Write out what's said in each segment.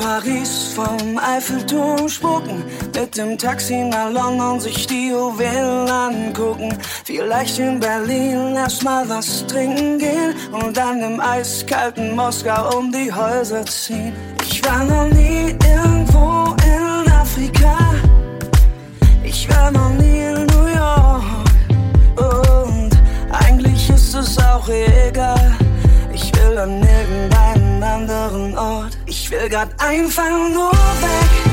Paris vom Eiffelturm spucken, mit dem Taxi nach London sich die Juwelen angucken. Vielleicht in Berlin erstmal was trinken gehen und dann im eiskalten Moskau um die Häuser ziehen. Ich war noch nie irgendwo in Afrika. Ich war noch nie in New York. Und eigentlich ist es auch egal. Ich will an irgendeinen anderen Ort. Ich will grad einfach nur weg,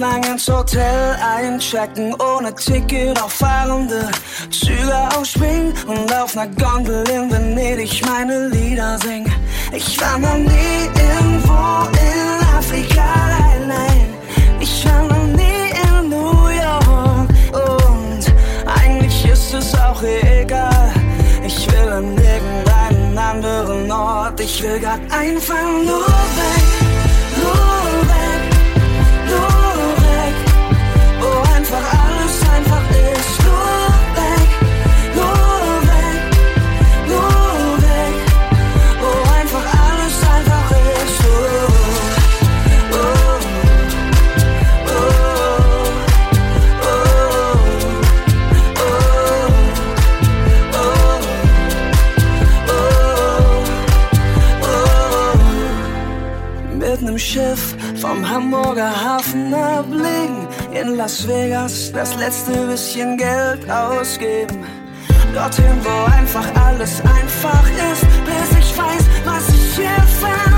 lang ins Hotel einchecken. Ohne Ticket auf fahrende Züge ausspringen. Und auf einer Gondel in Venedig meine Lieder singen. Ich war noch nie irgendwo in Afrika, nein, nein. Ich war noch nie in New York. Und eigentlich ist es auch egal. Ich will an irgendeinen anderen Ort. Ich will grad einfach nur weg, nur weg, Schiff vom Hamburger Hafen ablegen. In Las Vegas das letzte bisschen Geld ausgeben. Dorthin, wo einfach alles einfach ist. Bis ich weiß, was ich hier vermisse.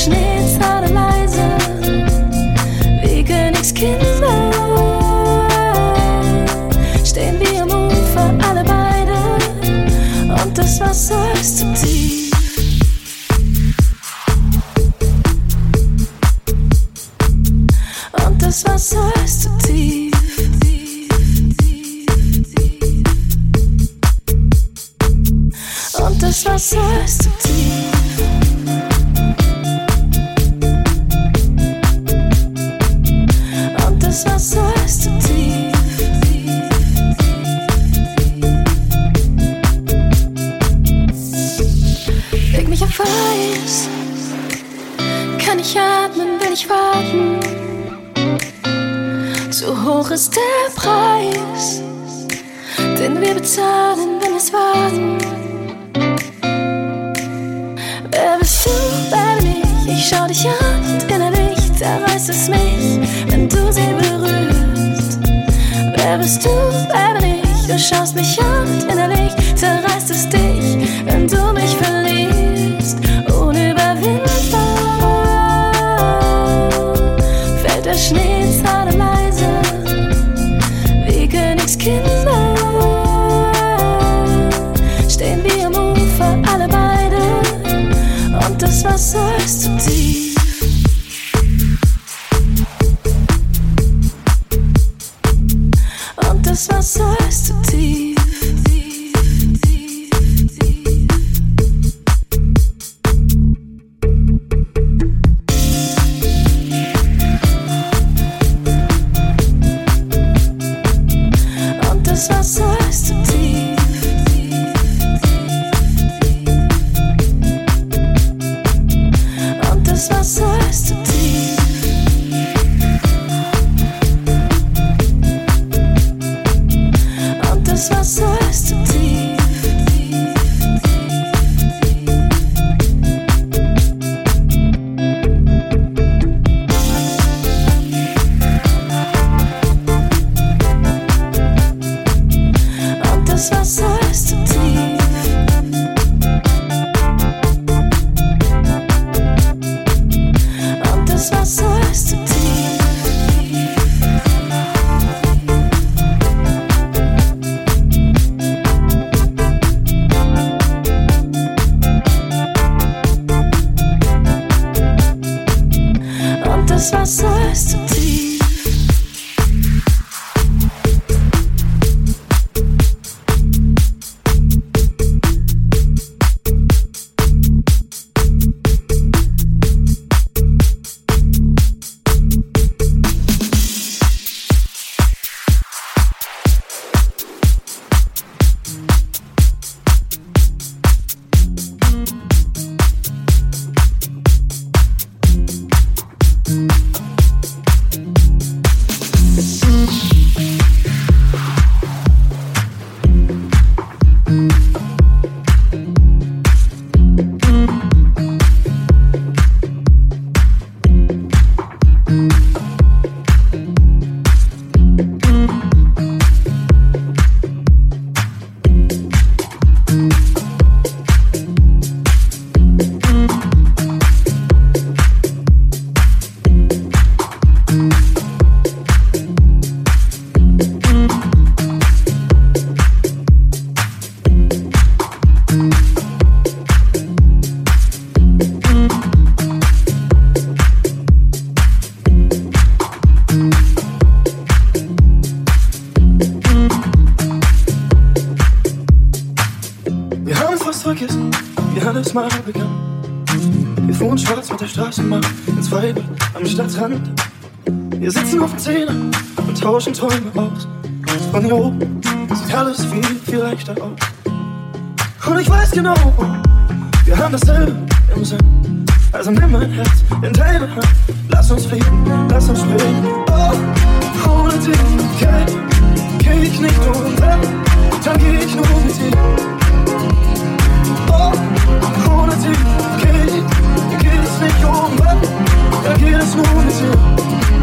Schnee. Tauschen Träume aus. Von hier oben sieht alles viel, viel leichter aus. Und ich weiß genau, wir haben dasselbe im Sinn. Also nimm mein Herz in deine Hand, lass uns fliegen, lass uns fliegen. Oh, ohne dich geh, geh ich nicht unter, dann geh ich nur mit dir. Oh, ohne dich geh, geht es nicht um, dann geht es nur mit dir.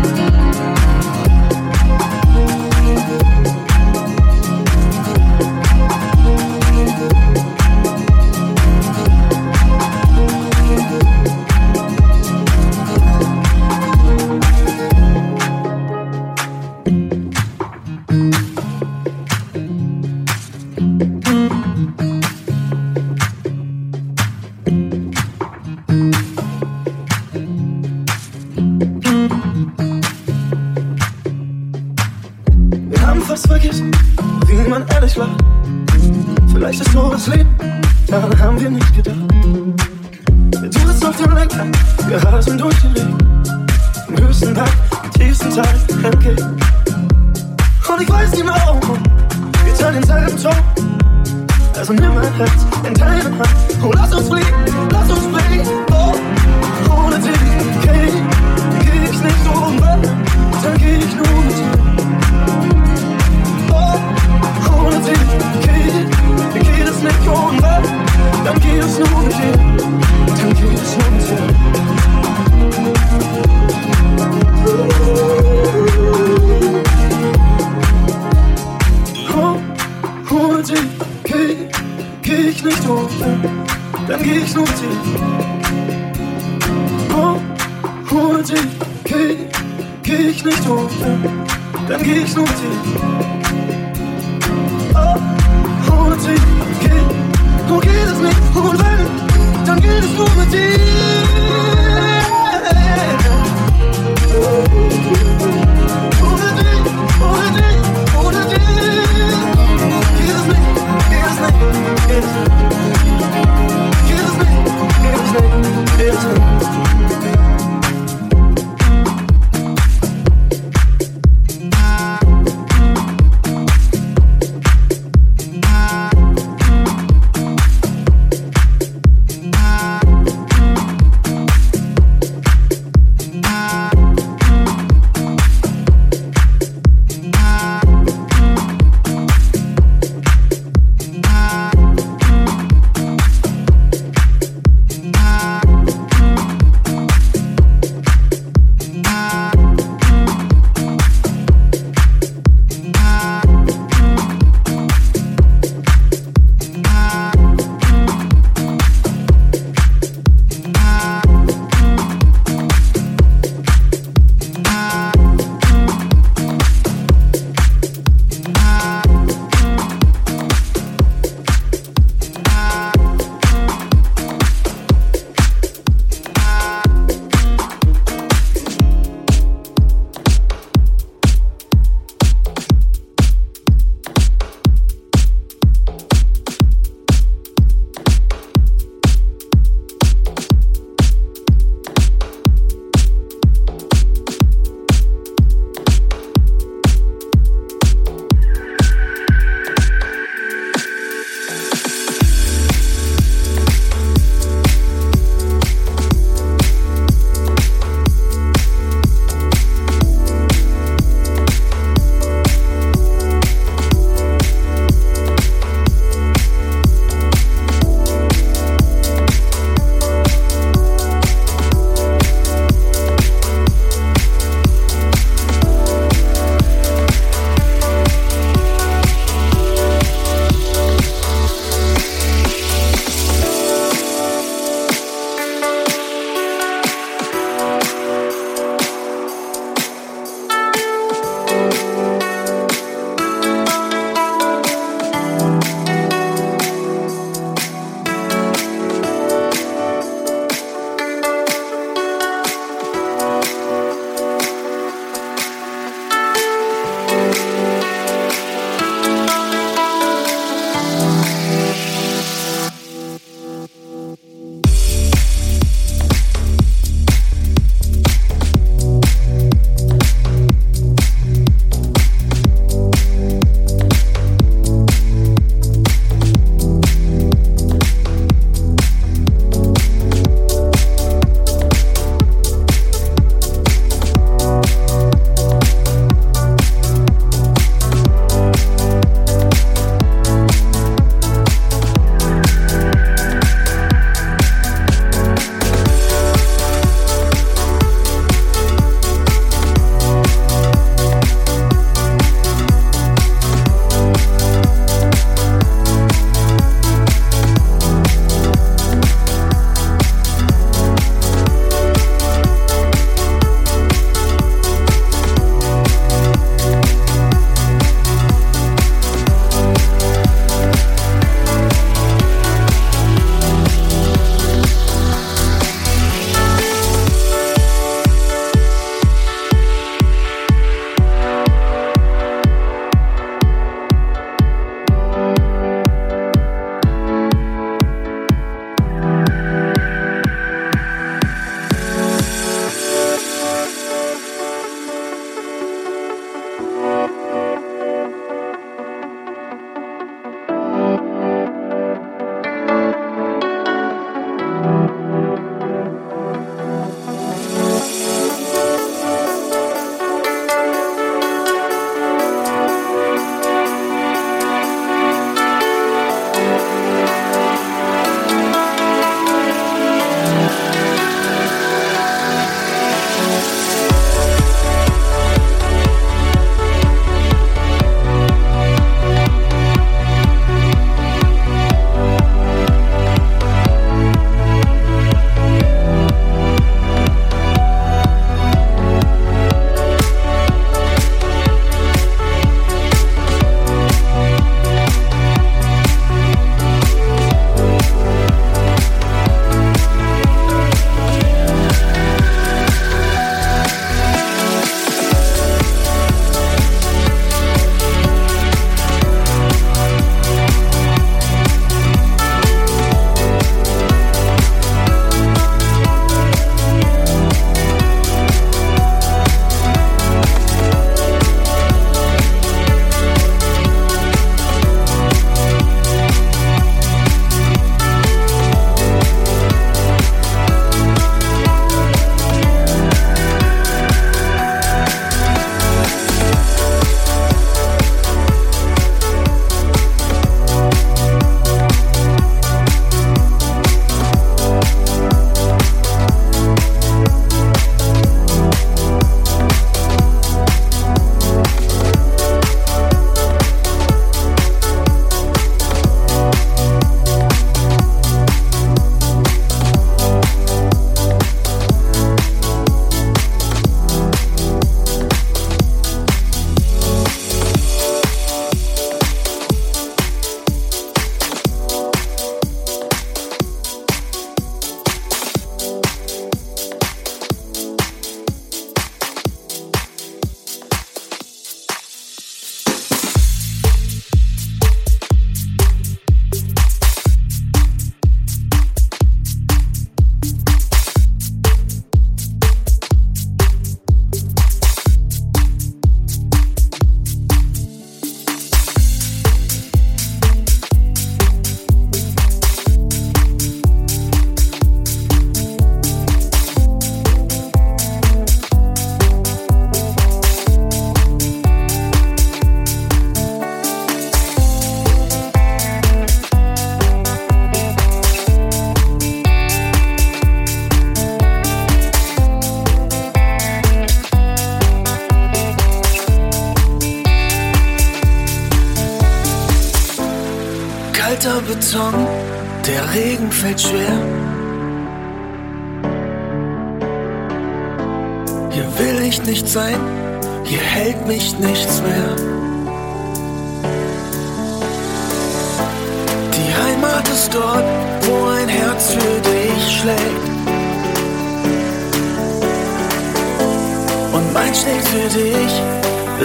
Schlägt für dich,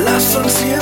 lass uns hier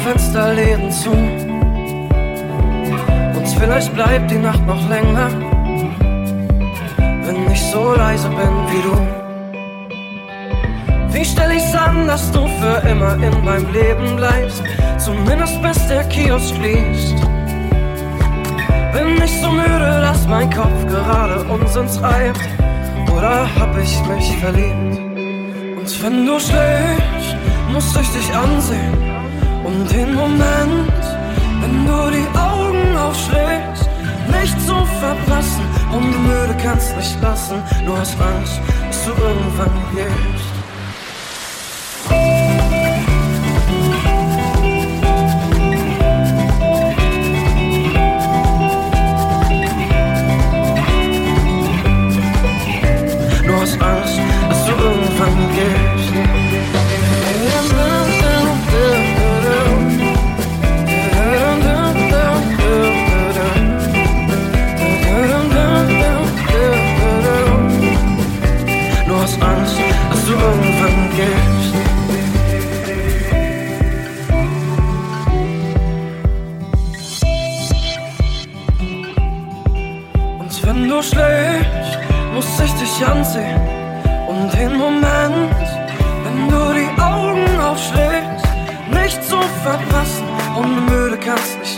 Fensterläden zu. Und vielleicht bleibt die Nacht noch länger, wenn ich so leise bin wie du. Wie stell ich's an, dass du für immer in meinem Leben bleibst? Zumindest bis der Kiosk schließt. Bin ich so müde, dass mein Kopf gerade Unsinn treibt? Oder hab ich mich verliebt? Und wenn du schläfst, muss ich dich ansehen um den Moment, wenn du die Augen aufschlägst, nicht zu verpassen. Und die müde kannst nicht lassen, nur hast Angst, dass du irgendwann gehst. Und müde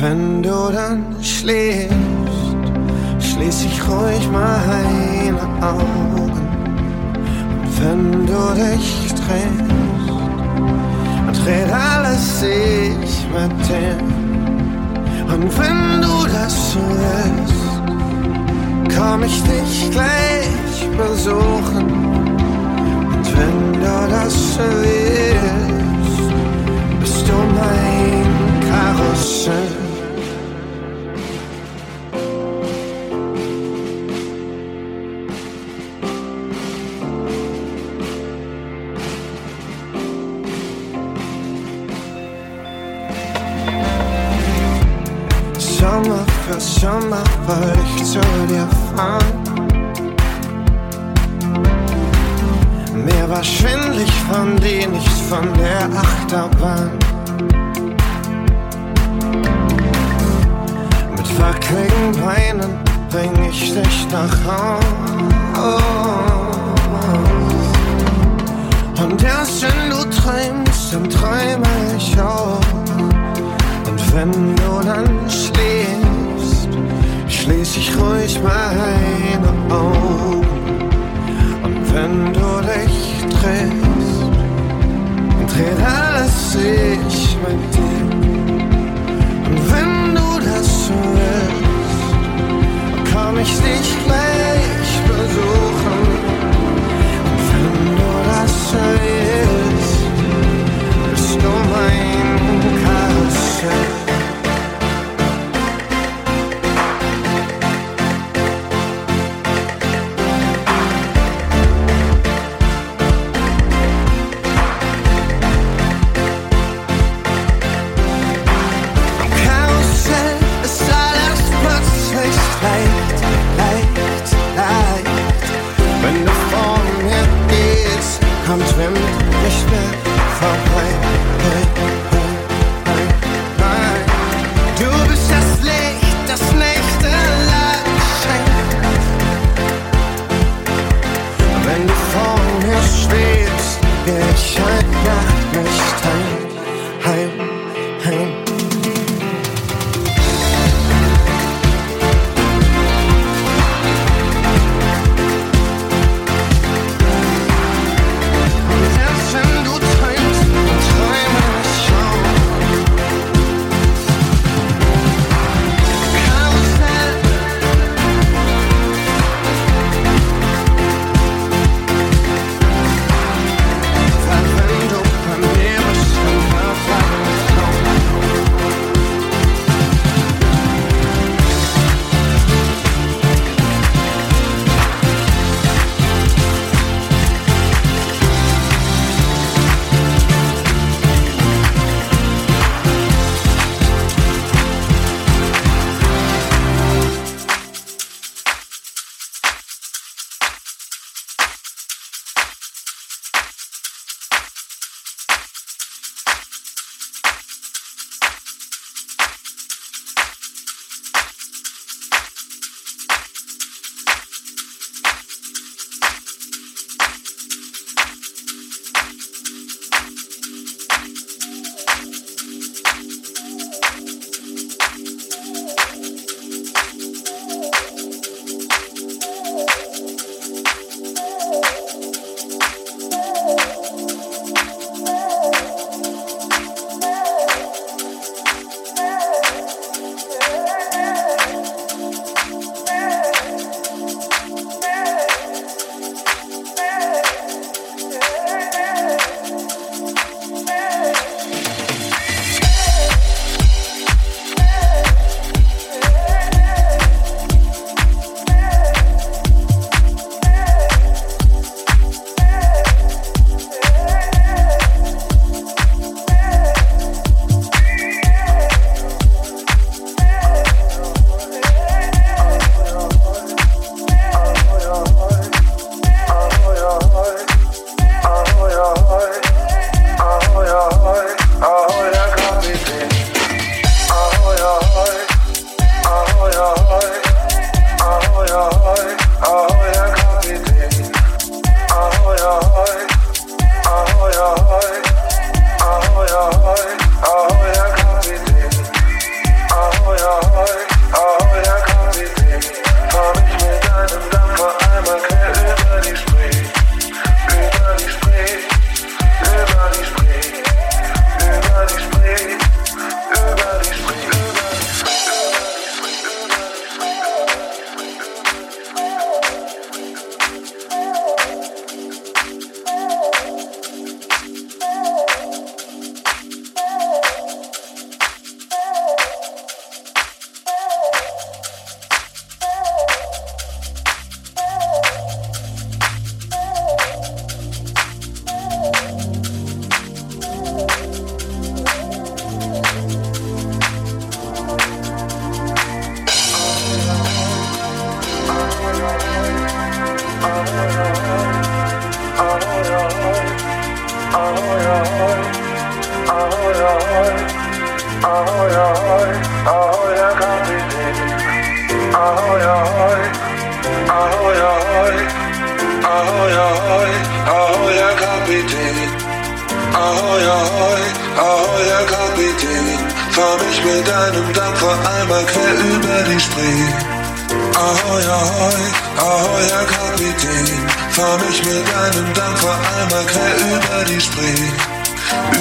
Wenn du dann schläfst, schließ ich ruhig meine Augen. Und wenn du dich drehst, dreht alles sich mit dir. Und wenn du das willst, komm ich dich gleich besuchen. Und wenn du das willst, bist du mein Karussell. Für Sommer wollte ich zu dir fahren. Mir war schwindlig von dir, nicht von der Achterbahn. Mit wackeligen Beinen bring ich dich nach Hause. Und erst wenn du träumst, dann träume ich auch. Und wenn du dann schläfst, schließ ich ruhig meine Augen. Und wenn du dich drehst, dann dreht alles sich mit dir. Und wenn du das willst, komm ich dich gleich besuchen. Und wenn du das willst, bist du mein Karussell. Ahoi, ahoi, Herr Kapitän. Ahoi, ahoi, ahoi, Kapitän. Ahoi, ahoi, Kapitän. Fahr mich mit deinem Dampfer einmal quer über die Spree. Ahoi, ahoi, Kapitän. Fahr mich mit deinem Dampfer einmal quer über die Spree.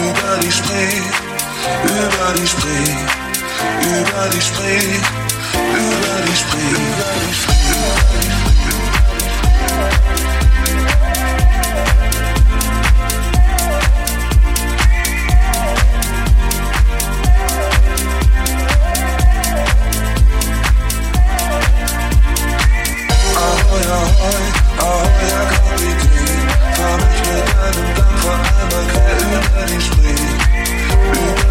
Über die Spree über die Spree, über die Spree, über die Spree, über die Spree. Ahoi, ahoi, Akademie, fahr mich mit deinem Dampfer einmal quer über die Spree.